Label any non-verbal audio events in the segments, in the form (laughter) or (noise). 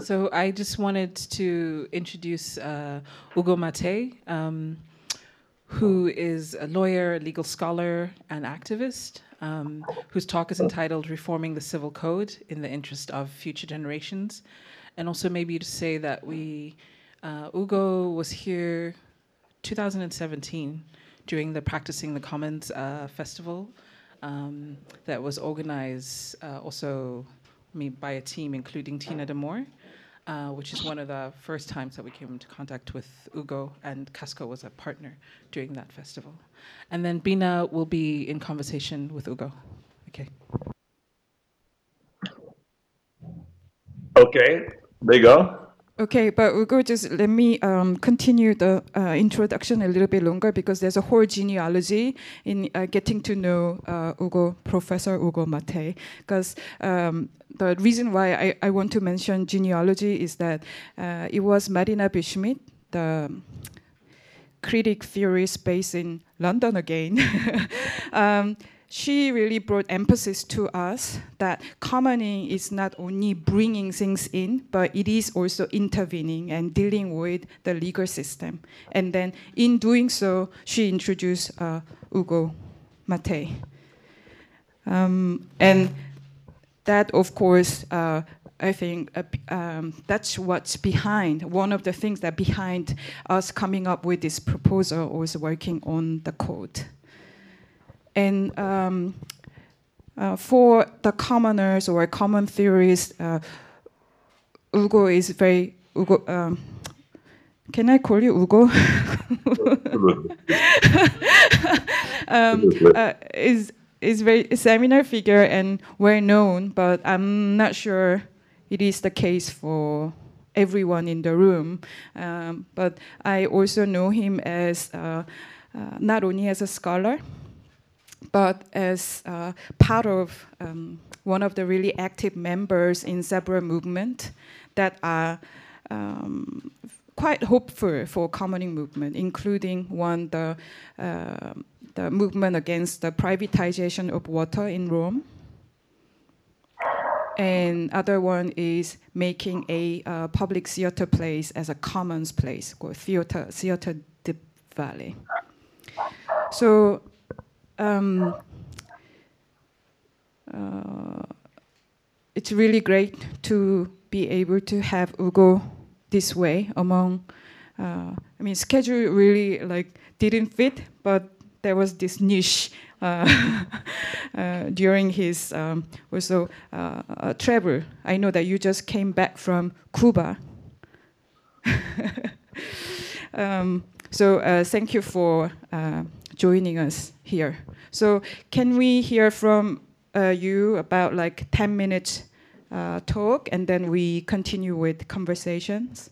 So I just wanted to introduce uh, Ugo Mattei, um, who is a lawyer, a legal scholar, and activist, um, whose talk is entitled "Reforming the Civil Code in the Interest of Future Generations," and also maybe to say that we, uh, Ugo was here 2017 during the Practicing the Commons uh, festival um, that was organized uh, also by a team including Tine De Moor, uh, which is one of the first times that we came into contact with Ugo, and Casco was a partner during that festival. And then Binna will be in conversation with Ugo. Okay. Okay, there you go. Okay, but Ugo, just let me um, continue the uh, introduction a little bit longer because there's a whole genealogy in uh, getting to know uh, Ugo, Professor Ugo Mattei. Because um, the reason why I, I want to mention genealogy is that uh, it was Marina Vishmidt, the critic theorist based in London again. (laughs) um, she really brought emphasis to us that commoning is not only bringing things in, but it is also intervening and dealing with the legal system. And then in doing so, she introduced uh, Ugo Mattei. Um, and that, of course, uh, I think uh, um, that's what's behind. One of the things that behind us coming up with this proposal was working on the code. And um, uh, for the commoners or common theorists, uh, Ugo is very Ugo. Um, can I call you Ugo? (laughs) um, uh, is is very seminar figure and well known, but I'm not sure it is the case for everyone in the room. Um, but I also know him as uh, uh, not only as a scholar but as uh, part of um, one of the really active members in several movements that are um, quite hopeful for commoning movement, including one the uh, the movement against the privatization of water in Rome, and other one is making a uh, public theater place as a commons place called theater theater de Valle. So um, uh, it's really great to be able to have Ugo this way among. Uh, I mean, schedule really like didn't fit, but there was this niche uh, (laughs) uh, during his um, also uh, travel. I know that you just came back from Cuba. (laughs) um, so uh, thank you for joining us here. So can we hear from uh, you about like 10 minutes uh, talk and then we continue with conversations?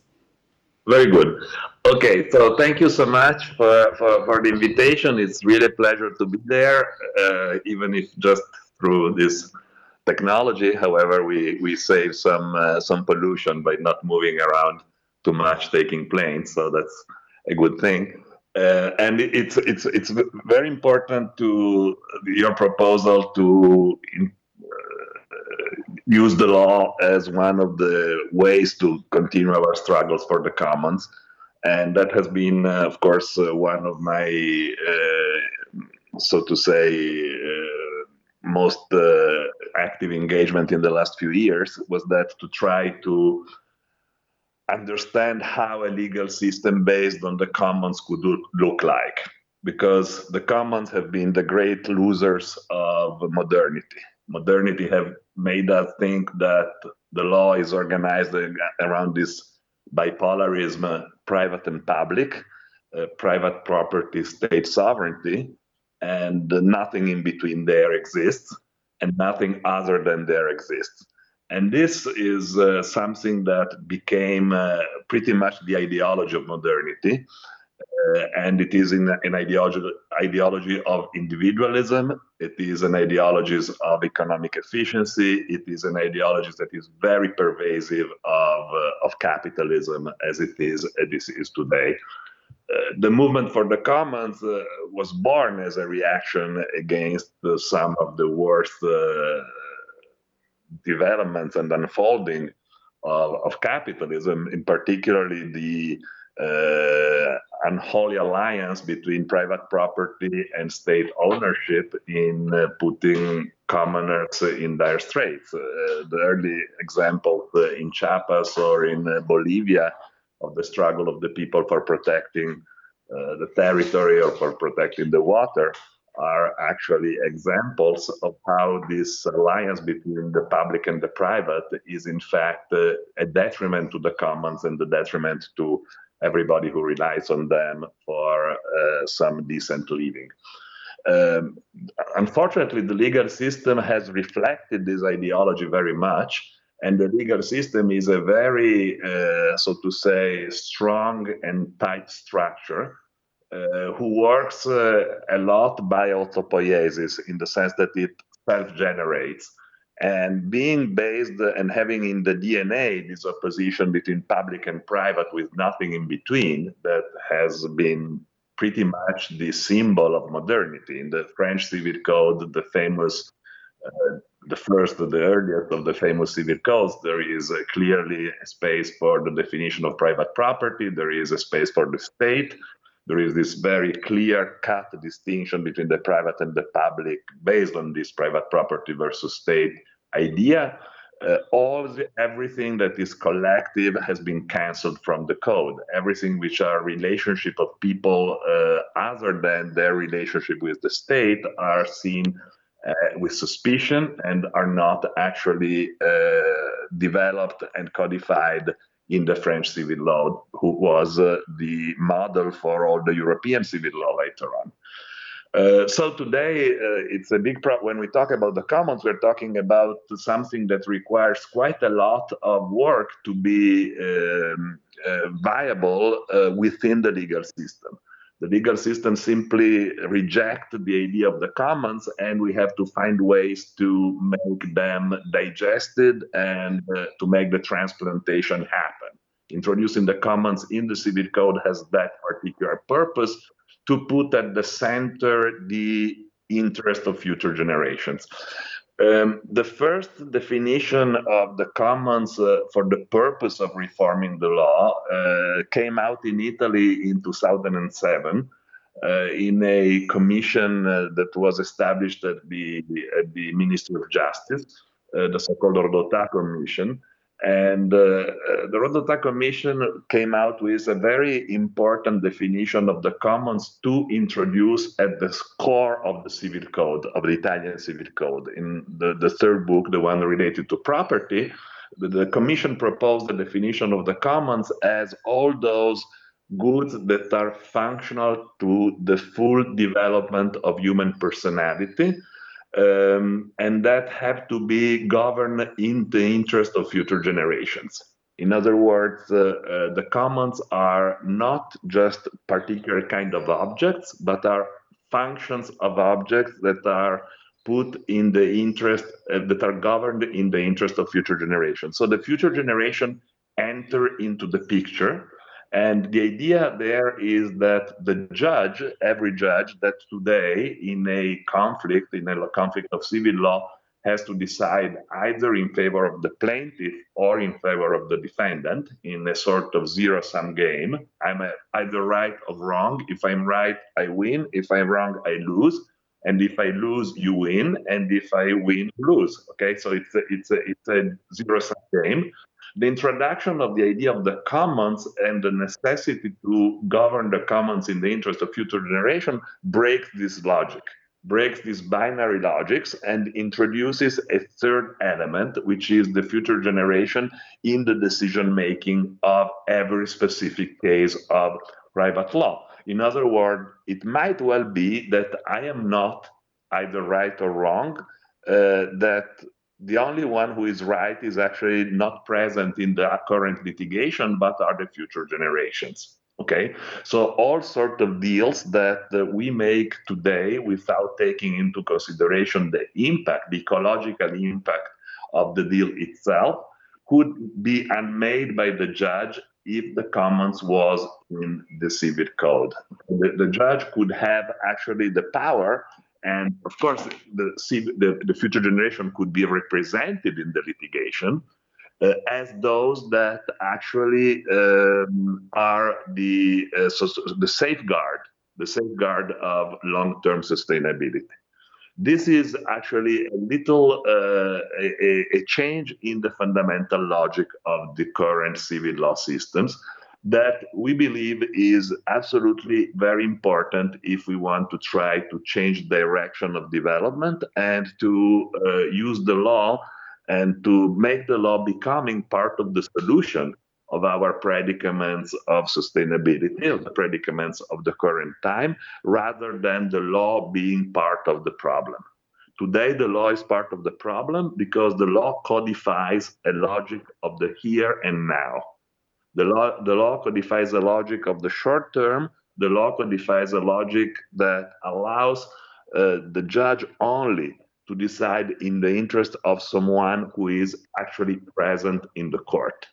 Very good. Okay, so thank you so much for, for, for the invitation. It's really a pleasure to be there, uh, even if just through this technology. However, we, we save some uh, some pollution by not moving around too much, taking planes. So that's a good thing. Uh, and it's it's it's very important to your proposal to uh, use the law as one of the ways to continue our struggles for the commons, and that has been, uh, of course, uh, one of my, uh, so to say, uh, most active engagement in the last few years was that to try to understand how a legal system based on the commons could look like because the commons have been the great losers of modernity. Modernity have made us think that the law is organized around this bipolarism private and public uh, private property state sovereignty and nothing in between there exists and nothing other than there exists and this is uh, something that became uh, pretty much the ideology of modernity. Uh, and it is in, an ideology, ideology of individualism. It is an ideology of economic efficiency. It is an ideology that is very pervasive of, uh, of capitalism as it is, as this is today. Uh, the movement for the commons uh, was born as a reaction against some of the worst developments and unfolding of, of capitalism, in particularly the uh, unholy alliance between private property and state ownership in uh, putting commoners in dire straits. Uh, the early examples uh, in Chiapas or in uh, Bolivia of the struggle of the people for protecting uh, the territory or for protecting the water are actually examples of how this alliance between the public and the private is in fact uh, a detriment to the commons and the detriment to everybody who relies on them for uh, some decent living. Um, unfortunately, the legal system has reflected this ideology very much, and the legal system is a very, uh, so to say, strong and tight structure who works uh, a lot by autopoiesis in the sense that it self-generates and being based and having in the DNA this opposition between public and private with nothing in between that has been pretty much the symbol of modernity. In the French Civil Code, the famous, uh, the first, the earliest of the famous civil codes, there is uh, clearly a space for the definition of private property, there is a space for the state, there is this very clear cut distinction between the private and the public based on this private property versus state idea. Uh, all the, everything that is collective has been cancelled from the code. Everything which are relationship of people uh, other than their relationship with the state are seen uh, with suspicion and are not actually uh, developed and codified in the French civil law, who was uh, the model for all the European civil law later on. Uh, so today uh, it's a big problem. When we talk about the commons, we're talking about something that requires quite a lot of work to be um, uh, viable uh, within the legal system. The legal system simply reject the idea of the commons, and we have to find ways to make them digested and uh, to make the transplantation happen. Introducing the commons in the civil code has that particular purpose to put at the center the interest of future generations. Um, the first definition of the commons uh, for the purpose of reforming the law uh, came out in Italy in 2007 uh, in a commission uh, that was established at the, at the Ministry of Justice, uh, the so-called Rodotà Commission. And uh, uh, the Rodotà Commission came out with a very important definition of the commons to introduce at the core of the civil code, of the Italian civil code. In the, the third book, the one related to property, the, the Commission proposed the definition of the commons as all those goods that are functional to the full development of human personality um, and that have to be governed in the interest of future generations. In other words, uh, uh, the commons are not just particular kind of objects, but are functions of objects that are put in the interest uh, that are governed in the interest of future generations. So the future generation enter into the picture and the idea there is that the judge, every judge that today in a conflict, in a conflict of civil law, has to decide either in favor of the plaintiff or in favor of the defendant in a sort of zero sum game. I'm either right or wrong. If I'm right, I win. If I'm wrong, I lose. And if I lose, you win. And if I win, lose. Okay, so it's a, it's a, it's a zero sum game the introduction of the idea of the commons and the necessity to govern the commons in the interest of future generation breaks this logic breaks these binary logics and introduces a third element which is the future generation in the decision making of every specific case of private law. In other words it might well be that i am not either right or wrong uh, that the only one who is right is actually not present in the current litigation, but are the future generations. Okay, so all sort of deals that uh, we make today without taking into consideration the impact, the ecological impact of the deal itself, could be unmade by the judge if the commons was in the civil code. The, the judge could have actually the power and of course, the, the, the future generation could be represented in the litigation. uh, as those that actually um, are the uh, so, so the safeguard, the safeguard of long-term sustainability. This is actually a little uh, a, a, change in the fundamental logic of the current civil law systems that we believe is absolutely very important if we want to try to change direction of development and to uh, use the law and to make the law becoming part of the solution of our predicaments of sustainability, of the predicaments of the current time, rather than the law being part of the problem. Today, the law is part of the problem because the law codifies a logic of the here and now. The law, the law codifies a logic of the short term. The law codifies a logic that allows uh, the judge only to decide in the interest of someone who is actually present in the court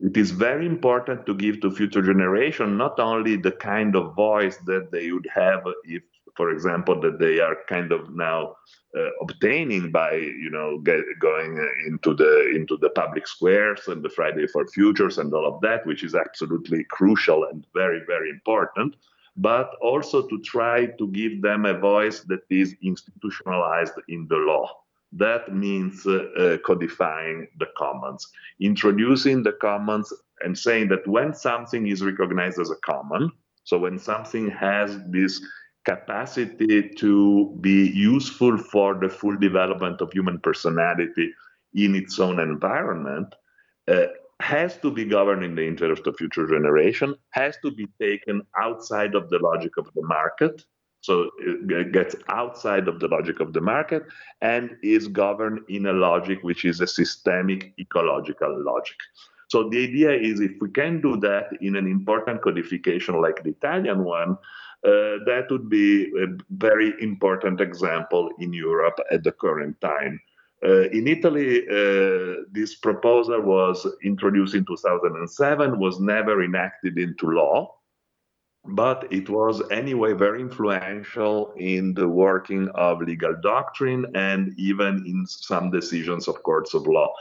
it is very important to give to future generation not only the kind of voice that they would have if for example that they are kind of now uh, obtaining by you know get, going into the into the public squares and the friday for futures and all of that which is absolutely crucial and very very important but also to try to give them a voice that is institutionalized in the law. That means uh, uh, codifying the commons, introducing the commons and saying that when something is recognized as a common, so when something has this capacity to be useful for the full development of human personality in its own environment, uh, has to be governed in the interest of future generation, has to be taken outside of the logic of the market, so it gets outside of the logic of the market and is governed in a logic which is a systemic ecological logic. So the idea is if we can do that in an important codification like the Italian one, uh, that would be a very important example in Europe at the current time. Uh, in Italy, uh, this proposal was introduced in 2007, was never enacted into law but it was anyway very influential in the working of legal doctrine and even in some decisions of courts of law.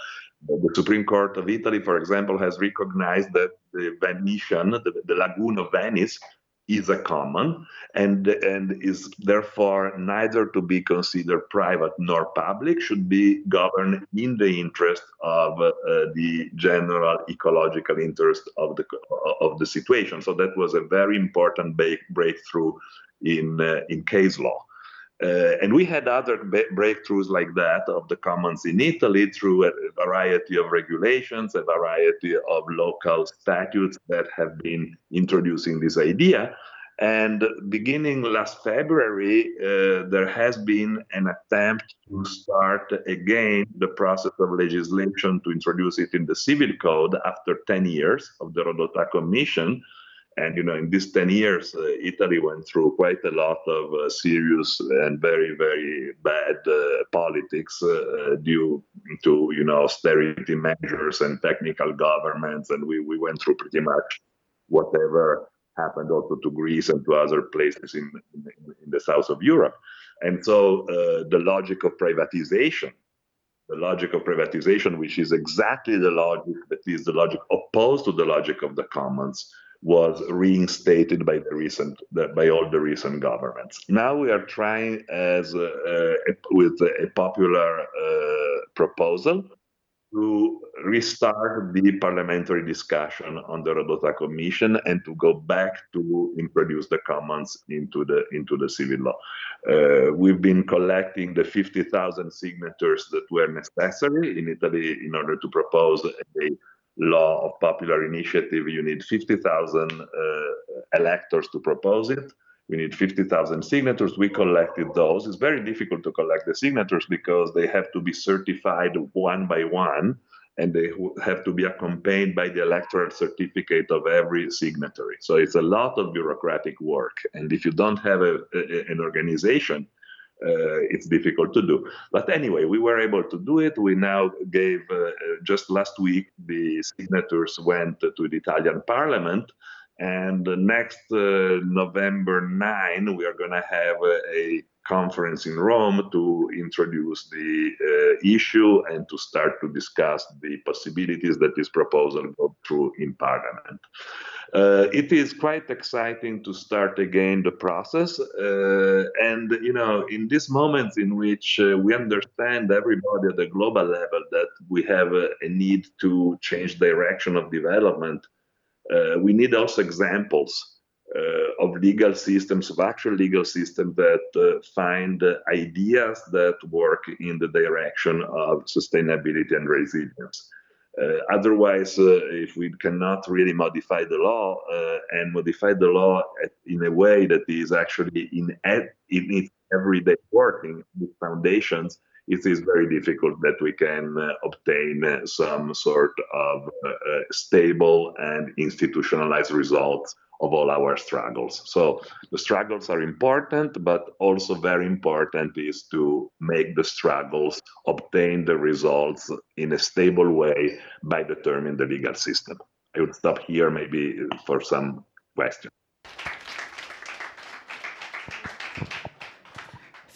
The Supreme Court of Italy, for example, has recognized that the Venetian, the, the lagoon of Venice, is a common and and is therefore neither to be considered private nor public should be governed in the interest of uh, the general ecological interest of the of the situation. So that was a very important breakthrough in uh, in case law uh, and we had other breakthroughs like that of the commons in Italy through a variety of regulations, a variety of local statutes that have been introducing this idea. And beginning last February, uh, there has been an attempt to start again the process of legislation to introduce it in the civil code after 10 years of the Rodotà Commission. And you know, in these 10 years, uh, Italy went through quite a lot of uh, serious and very, very bad uh, politics uh, due to you know austerity measures and technical governments, and we, we went through pretty much whatever happened also to Greece and to other places in, in, in the south of Europe. And so uh, the logic of privatization, the logic of privatization, which is exactly the logic that is the logic opposed to the logic of the commons, was reinstated by the recent by all the recent governments. Now we are trying as a, a, with a popular uh, proposal to restart the parliamentary discussion on the Rodotà Commission and to go back to introduce the commons into the into the civil law. Uh, we've been collecting the 50,000 signatures that were necessary in Italy in order to propose a law of popular initiative. You need 50,000 uh, electors to propose it. We need 50,000 signatures. We collected those. It's very difficult to collect the signatures because they have to be certified one by one and they have to be accompanied by the electoral certificate of every signatory. So it's a lot of bureaucratic work. And if you don't have a, a, an organization, it's difficult to do. But anyway, we were able to do it. We now gave, uh, just last week, the signatures went to the Italian parliament. And next uh, November 9, we are going to have a, conference in Rome to introduce the uh, issue and to start to discuss the possibilities that this proposal go through in Parliament. Uh, it is quite exciting to start again the process, uh, and you know, in these moments in which uh, we understand everybody at the global level that we have a, a need to change direction of development, uh, we need also examples uh, of legal systems, of actual legal systems that uh, find ideas that work in the direction of sustainability and resilience. Uh, otherwise, uh, if we cannot really modify the law uh, and modify the law at, in a way that is actually in, in its everyday working with foundations, it is very difficult that we can uh, obtain uh, some sort of uh, stable and institutionalized results of all our struggles. So the struggles are important, but also very important is to make the struggles obtain the results in a stable way by determining the legal system. I would stop here maybe for some questions.